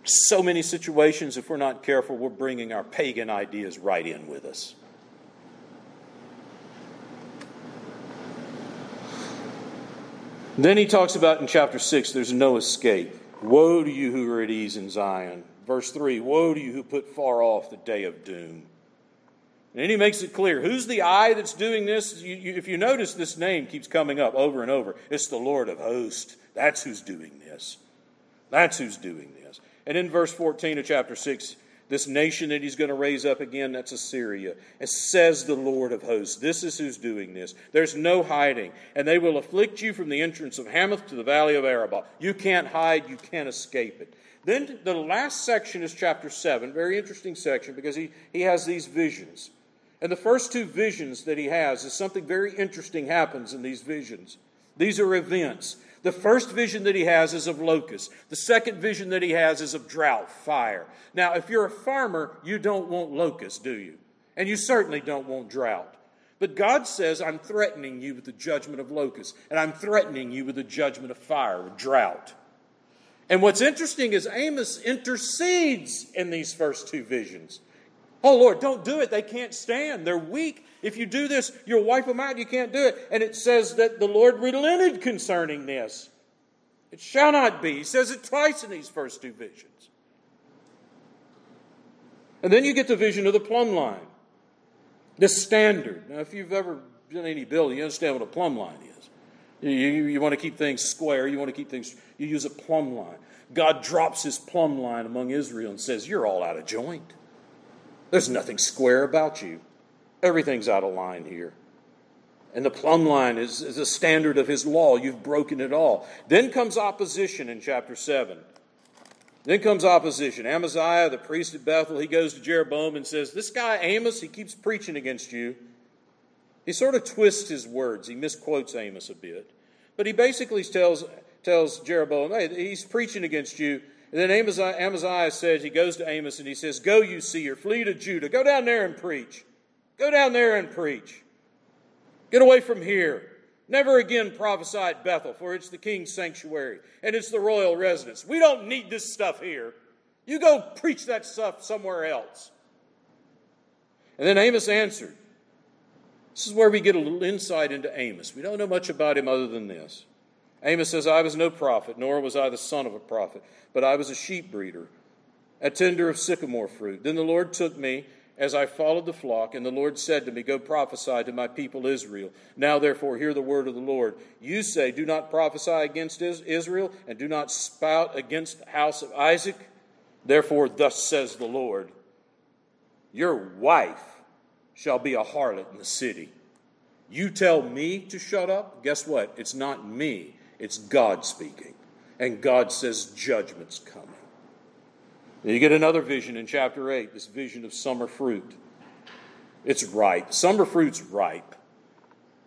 so many situations, if we're not careful, we're bringing our pagan ideas right in with us. Then he talks about in chapter 6 there's no escape. Woe to you who are at ease in Zion. Verse 3 Woe to you who put far off the day of doom. And then he makes it clear who's the I that's doing this? You, you, if you notice, this name keeps coming up over and over. It's the Lord of hosts. That's who's doing this. That's who's doing this. And in verse 14 of chapter 6, this nation that he's going to raise up again, that's Assyria. It says the Lord of hosts. This is who's doing this. There's no hiding. And they will afflict you from the entrance of Hamath to the valley of Arabah. You can't hide, you can't escape it. Then the last section is chapter 7, very interesting section because he, he has these visions. And the first two visions that he has is something very interesting happens in these visions. These are events. The first vision that he has is of locusts. The second vision that he has is of drought, fire. Now, if you're a farmer, you don't want locusts, do you? And you certainly don't want drought. But God says, I'm threatening you with the judgment of locusts, and I'm threatening you with the judgment of fire, drought. And what's interesting is Amos intercedes in these first two visions. Oh, Lord, don't do it. They can't stand. They're weak. If you do this, you'll wipe them out. You can't do it. And it says that the Lord relented concerning this. It shall not be. He says it twice in these first two visions. And then you get the vision of the plumb line, the standard. Now, if you've ever done any building, you understand what a plumb line is. You, you, you want to keep things square, you want to keep things, you use a plumb line. God drops his plumb line among Israel and says, You're all out of joint. There's nothing square about you. Everything's out of line here. And the plumb line is, is the standard of his law. You've broken it all. Then comes opposition in chapter 7. Then comes opposition. Amaziah, the priest at Bethel, he goes to Jeroboam and says, This guy Amos, he keeps preaching against you. He sort of twists his words. He misquotes Amos a bit. But he basically tells, tells Jeroboam, Hey, he's preaching against you. And then Amaziah, Amaziah says, He goes to Amos and he says, Go, you seer, flee to Judah. Go down there and preach. Go down there and preach. Get away from here. Never again prophesy at Bethel, for it's the king's sanctuary and it's the royal residence. We don't need this stuff here. You go preach that stuff somewhere else. And then Amos answered. This is where we get a little insight into Amos. We don't know much about him other than this. Amos says, I was no prophet, nor was I the son of a prophet, but I was a sheep breeder, a tender of sycamore fruit. Then the Lord took me as I followed the flock, and the Lord said to me, Go prophesy to my people Israel. Now, therefore, hear the word of the Lord. You say, Do not prophesy against Israel, and do not spout against the house of Isaac. Therefore, thus says the Lord Your wife shall be a harlot in the city. You tell me to shut up? Guess what? It's not me, it's God speaking. And God says, Judgment's coming. You get another vision in chapter 8, this vision of summer fruit. It's ripe. Summer fruit's ripe.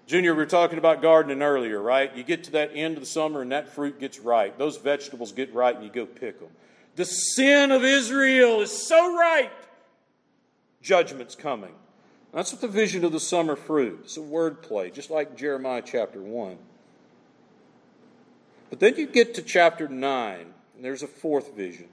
Junior, we were talking about gardening earlier, right? You get to that end of the summer and that fruit gets ripe. Those vegetables get ripe and you go pick them. The sin of Israel is so ripe. Judgment's coming. That's what the vision of the summer fruit. It's a word play, just like Jeremiah chapter 1. But then you get to chapter 9, and there's a fourth vision.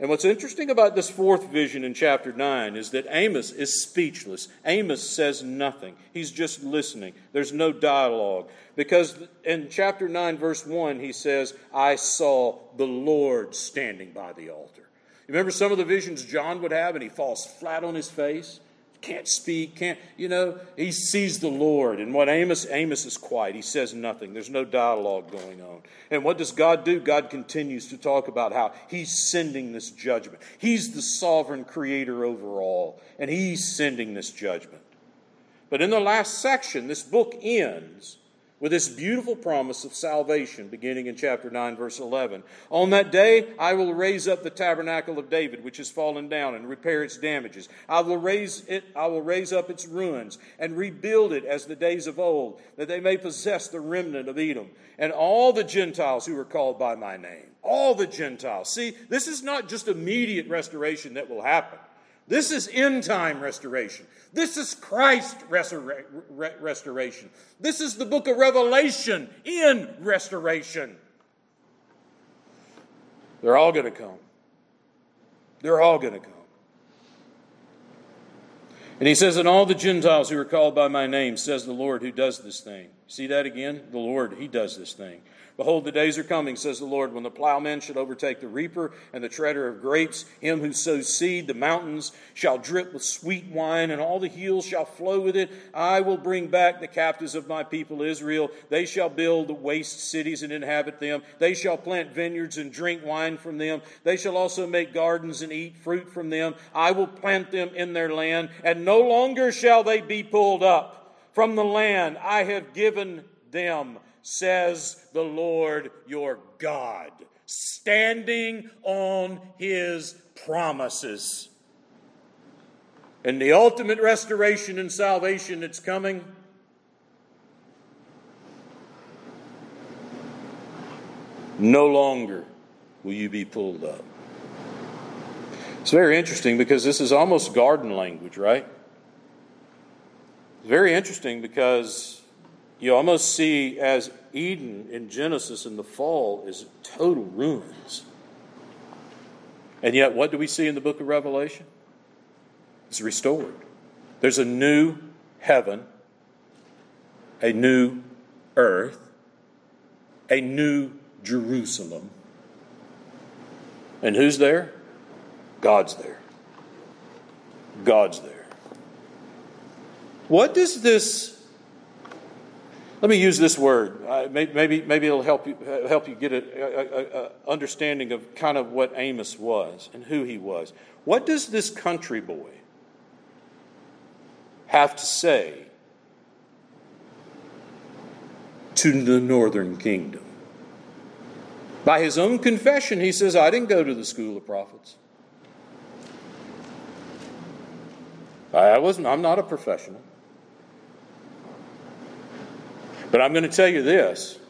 And what's interesting about this fourth vision in chapter 9 is that Amos is speechless. Amos says nothing. He's just listening. There's no dialogue. Because in chapter 9, verse 1, he says, I saw the Lord standing by the altar. You remember some of the visions John would have, and he falls flat on his face? Can't speak, can't, you know, he sees the Lord. And what Amos, Amos is quiet. He says nothing. There's no dialogue going on. And what does God do? God continues to talk about how he's sending this judgment. He's the sovereign creator over all, and he's sending this judgment. But in the last section, this book ends with this beautiful promise of salvation beginning in chapter 9, verse 11. On that day, I will raise up the tabernacle of David, which has fallen down, and repair its damages. I will raise it, I will raise up its ruins and rebuild it as the days of old, that they may possess the remnant of Edom and all the Gentiles who are called by my name. All the Gentiles. See, this is not just immediate restoration that will happen. This is end time restoration. This is Christ restoration. This is the book of Revelation in restoration. They're all going to come. They're all going to come. And he says, And all the Gentiles who are called by my name, says the Lord who does this thing. See that again? The Lord, he does this thing. Behold, the days are coming, says the Lord, when the plowman should overtake the reaper and the treader of grapes, him who sows seed. The mountains shall drip with sweet wine, and all the hills shall flow with it. I will bring back the captives of my people Israel. They shall build the waste cities and inhabit them. They shall plant vineyards and drink wine from them. They shall also make gardens and eat fruit from them. I will plant them in their land, and no longer shall they be pulled up from the land I have given them says the Lord your God, standing on his promises. And the ultimate restoration and salvation that's coming. No longer will you be pulled up. It's very interesting because this is almost garden language, right? Very interesting because you almost see as Eden in Genesis in the fall is total ruins. And yet, what do we see in the book of Revelation? It's restored. There's a new heaven, a new earth, a new Jerusalem. And who's there? God's there. God's there. What does this let me use this word. Uh, maybe, maybe it'll help you, help you get an understanding of kind of what Amos was and who he was. What does this country boy have to say to the northern kingdom? By his own confession, he says, I didn't go to the school of prophets. I wasn't, I'm not a professional. But I'm going to tell you this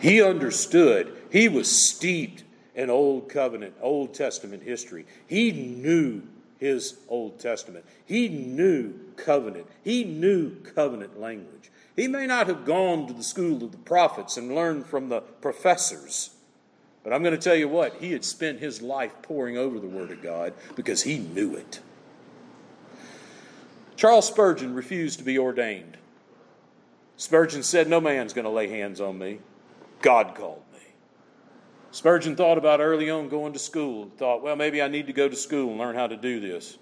he understood, he was steeped in Old Covenant, Old Testament history. He knew his Old Testament, he knew covenant, he knew covenant language. He may not have gone to the school of the prophets and learned from the professors. But I'm going to tell you what, he had spent his life poring over the Word of God because he knew it. Charles Spurgeon refused to be ordained. Spurgeon said, No man's going to lay hands on me. God called me. Spurgeon thought about early on going to school, thought, well, maybe I need to go to school and learn how to do this.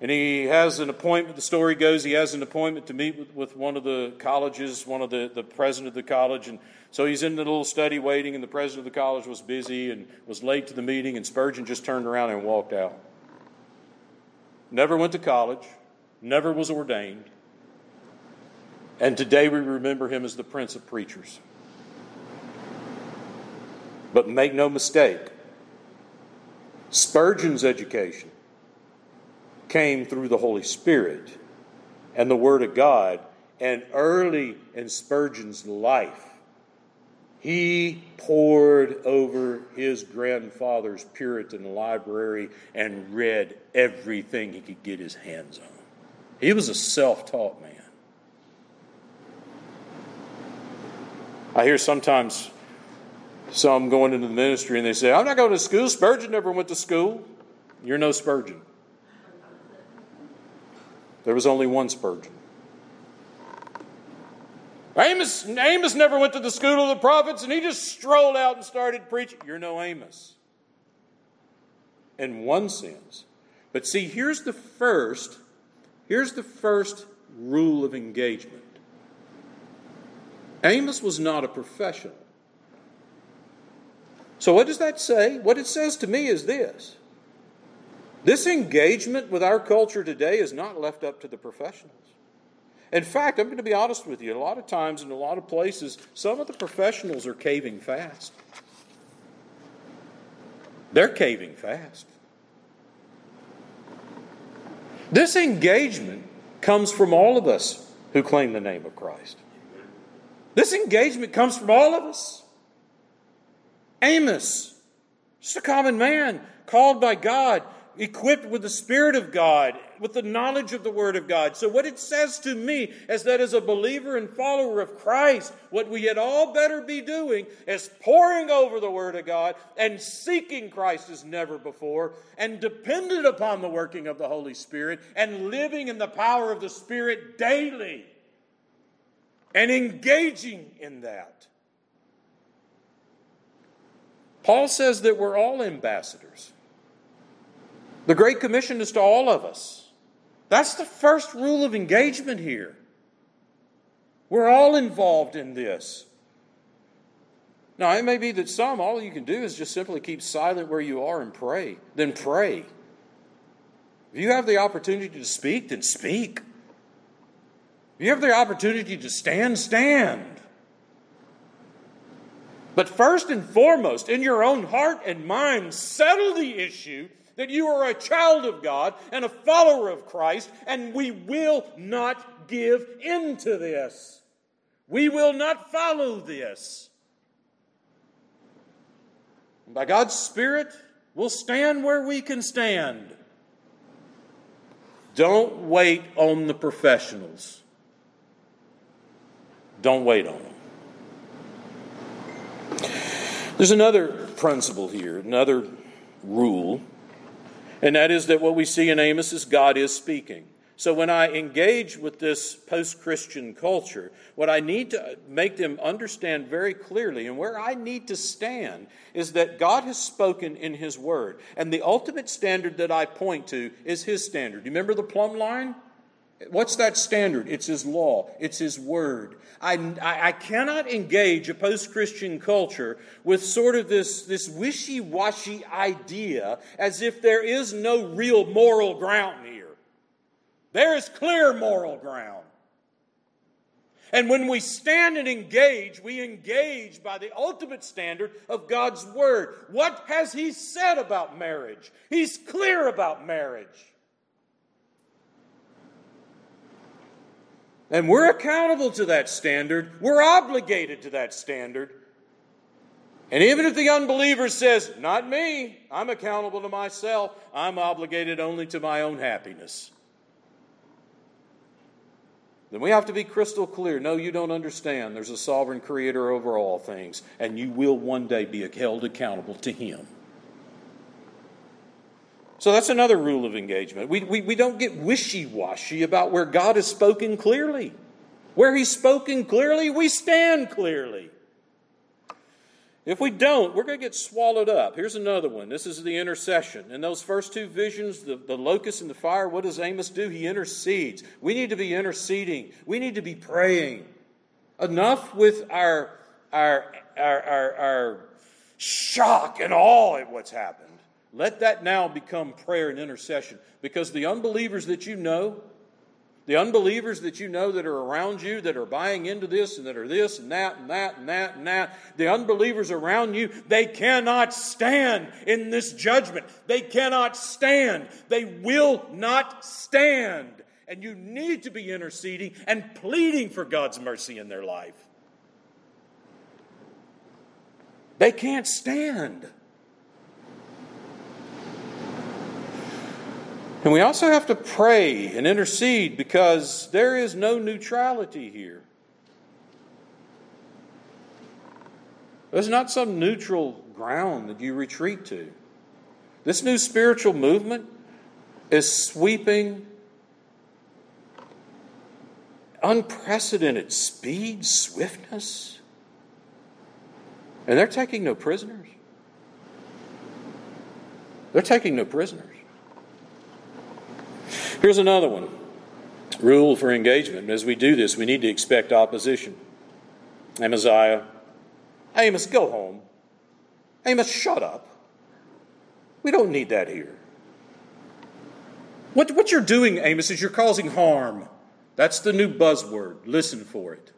And he has an appointment, the story goes, he has an appointment to meet with, with one of the colleges, one of the, the president of the college. And so he's in the little study waiting, and the president of the college was busy and was late to the meeting, and Spurgeon just turned around and walked out. Never went to college, never was ordained. And today we remember him as the Prince of Preachers. But make no mistake, Spurgeon's education came through the Holy Spirit and the Word of God. And early in Spurgeon's life, he pored over his grandfather's Puritan library and read everything he could get his hands on. He was a self taught man. I hear sometimes some going into the ministry and they say, I'm not going to school. Spurgeon never went to school. You're no Spurgeon. There was only one Spurgeon. Amos, Amos never went to the school of the prophets and he just strolled out and started preaching. You're no Amos. In one sense. But see, here's the first, here's the first rule of engagement. Amos was not a professional. So, what does that say? What it says to me is this this engagement with our culture today is not left up to the professionals. In fact, I'm going to be honest with you. A lot of times, in a lot of places, some of the professionals are caving fast. They're caving fast. This engagement comes from all of us who claim the name of Christ. This engagement comes from all of us. Amos, just a common man called by God, equipped with the Spirit of God, with the knowledge of the Word of God. So, what it says to me is that as a believer and follower of Christ, what we had all better be doing is poring over the Word of God and seeking Christ as never before, and dependent upon the working of the Holy Spirit, and living in the power of the Spirit daily, and engaging in that. Paul says that we're all ambassadors. The Great Commission is to all of us. That's the first rule of engagement here. We're all involved in this. Now, it may be that some, all you can do is just simply keep silent where you are and pray. Then pray. If you have the opportunity to speak, then speak. If you have the opportunity to stand, stand. But first and foremost, in your own heart and mind, settle the issue that you are a child of God and a follower of Christ, and we will not give in to this. We will not follow this. And by God's Spirit, we'll stand where we can stand. Don't wait on the professionals. Don't wait on them. There's another principle here, another rule, and that is that what we see in Amos is God is speaking. So when I engage with this post Christian culture, what I need to make them understand very clearly and where I need to stand is that God has spoken in His Word. And the ultimate standard that I point to is His standard. You remember the plumb line? What's that standard? It's His law, it's His Word. I, I cannot engage a post Christian culture with sort of this, this wishy washy idea as if there is no real moral ground here. There is clear moral ground. And when we stand and engage, we engage by the ultimate standard of God's Word. What has He said about marriage? He's clear about marriage. And we're accountable to that standard. We're obligated to that standard. And even if the unbeliever says, Not me, I'm accountable to myself, I'm obligated only to my own happiness, then we have to be crystal clear. No, you don't understand. There's a sovereign creator over all things, and you will one day be held accountable to him. So that's another rule of engagement. We, we, we don't get wishy washy about where God has spoken clearly. Where He's spoken clearly, we stand clearly. If we don't, we're going to get swallowed up. Here's another one. This is the intercession. In those first two visions, the, the locust and the fire, what does Amos do? He intercedes. We need to be interceding, we need to be praying. Enough with our, our, our, our, our shock and awe at what's happened. Let that now become prayer and intercession because the unbelievers that you know, the unbelievers that you know that are around you, that are buying into this and that are this and that and that and that and that, the unbelievers around you, they cannot stand in this judgment. They cannot stand. They will not stand. And you need to be interceding and pleading for God's mercy in their life. They can't stand. And we also have to pray and intercede because there is no neutrality here. There's not some neutral ground that you retreat to. This new spiritual movement is sweeping unprecedented speed, swiftness, and they're taking no prisoners. They're taking no prisoners. Here's another one rule for engagement. As we do this, we need to expect opposition. Amaziah, Amos, go home. Amos, shut up. We don't need that here. What, what you're doing, Amos, is you're causing harm. That's the new buzzword. Listen for it.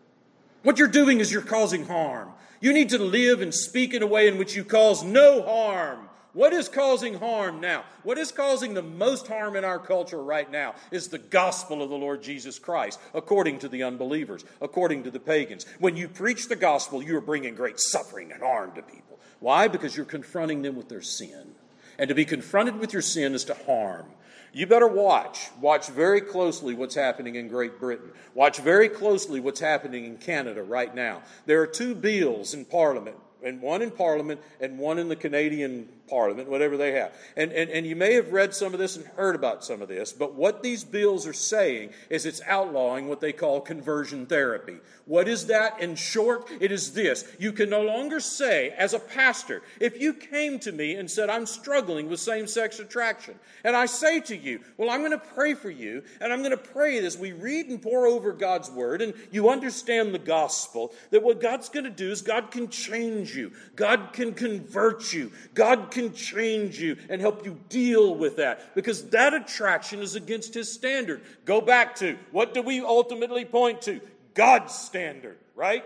What you're doing is you're causing harm. You need to live and speak in a way in which you cause no harm. What is causing harm now? What is causing the most harm in our culture right now is the gospel of the Lord Jesus Christ, according to the unbelievers, according to the pagans. When you preach the gospel, you are bringing great suffering and harm to people. Why? Because you're confronting them with their sin. And to be confronted with your sin is to harm. You better watch. Watch very closely what's happening in Great Britain. Watch very closely what's happening in Canada right now. There are two bills in Parliament, and one in Parliament and one in the Canadian Parliament, whatever they have. And, and, and you may have read some of this and heard about some of this, but what these bills are saying is it's outlawing what they call conversion therapy. What is that in short? It is this you can no longer say, as a pastor, if you came to me and said, I'm struggling with same sex attraction, and I say to you, Well, I'm going to pray for you, and I'm going to pray as we read and pour over God's word, and you understand the gospel, that what God's going to do is God can change you, God can convert you, God can change you and help you deal with that because that attraction is against his standard. Go back to what do we ultimately point to? God's standard, right?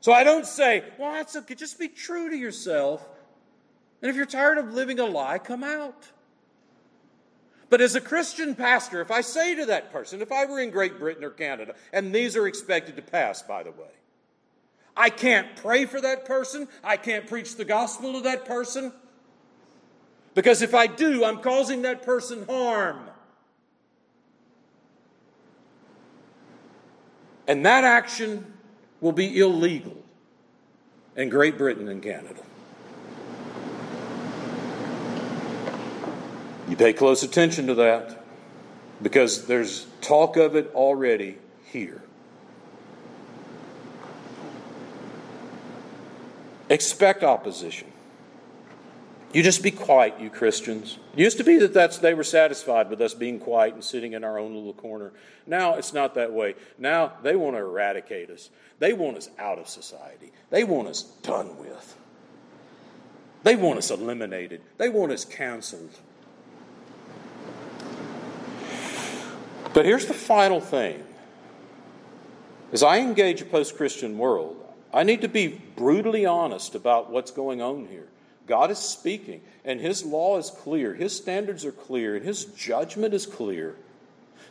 So I don't say, well, that's okay, just be true to yourself. And if you're tired of living a lie, come out. But as a Christian pastor, if I say to that person, if I were in Great Britain or Canada, and these are expected to pass, by the way, I can't pray for that person. I can't preach the gospel to that person. Because if I do, I'm causing that person harm. And that action will be illegal in Great Britain and Canada. You pay close attention to that because there's talk of it already here. Expect opposition. You just be quiet, you Christians. It used to be that that's, they were satisfied with us being quiet and sitting in our own little corner. Now it's not that way. Now they want to eradicate us. They want us out of society. They want us done with. They want us eliminated. They want us canceled. But here's the final thing. As I engage a post Christian world, I need to be brutally honest about what's going on here. God is speaking, and His law is clear, His standards are clear, and His judgment is clear.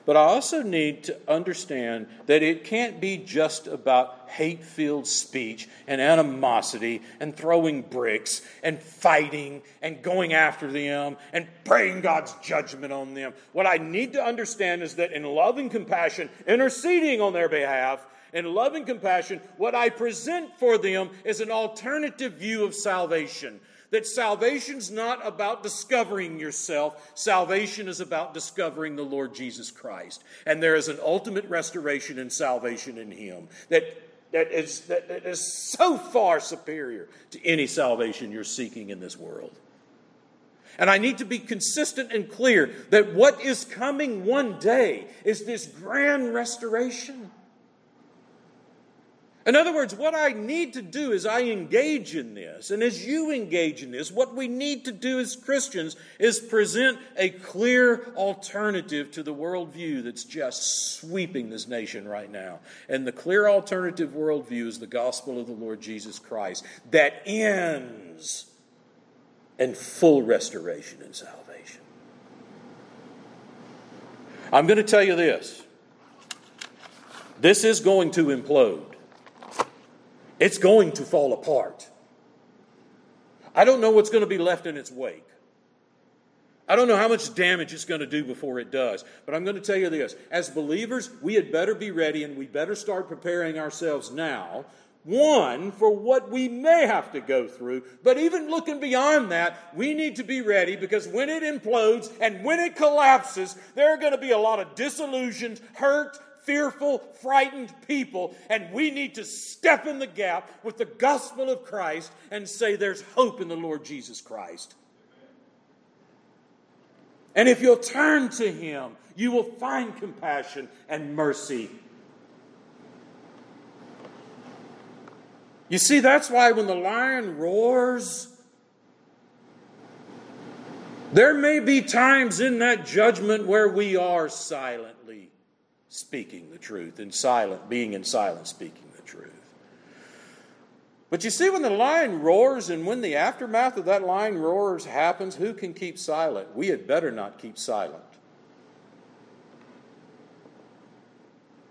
But I also need to understand that it can't be just about hate filled speech and animosity and throwing bricks and fighting and going after them and praying God's judgment on them. What I need to understand is that in love and compassion, interceding on their behalf, and love and compassion, what I present for them is an alternative view of salvation. That salvation's not about discovering yourself, salvation is about discovering the Lord Jesus Christ. And there is an ultimate restoration and salvation in Him. That that is, that is so far superior to any salvation you're seeking in this world. And I need to be consistent and clear that what is coming one day is this grand restoration. In other words, what I need to do is I engage in this, and as you engage in this, what we need to do as Christians is present a clear alternative to the worldview that's just sweeping this nation right now. And the clear alternative worldview is the gospel of the Lord Jesus Christ that ends in full restoration and salvation. I'm going to tell you this this is going to implode it's going to fall apart. I don't know what's going to be left in its wake. I don't know how much damage it's going to do before it does. But I'm going to tell you this as believers, we had better be ready and we better start preparing ourselves now. One, for what we may have to go through, but even looking beyond that, we need to be ready because when it implodes and when it collapses, there are going to be a lot of disillusioned, hurt, fearful, frightened people, and we need to step in the gap with the gospel of Christ and say there's hope in the Lord Jesus Christ. And if you'll turn to Him, you will find compassion and mercy. You see, that's why when the lion roars, there may be times in that judgment where we are silently speaking the truth, and silent, being in silence, speaking the truth. But you see, when the lion roars and when the aftermath of that lion roars happens, who can keep silent? We had better not keep silent.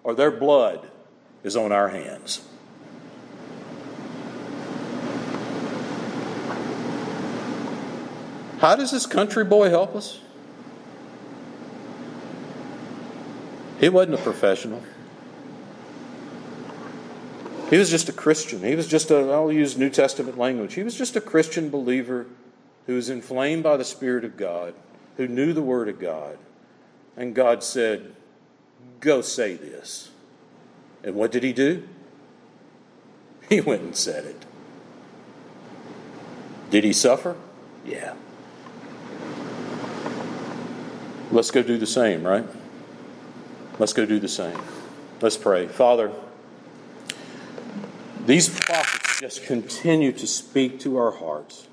Or their blood is on our hands. How does this country boy help us? He wasn't a professional. He was just a Christian. He was just a, I'll use New Testament language. He was just a Christian believer who was inflamed by the Spirit of God, who knew the Word of God. And God said, Go say this. And what did he do? He went and said it. Did he suffer? Yeah. Let's go do the same, right? Let's go do the same. Let's pray. Father, these prophets just continue to speak to our hearts.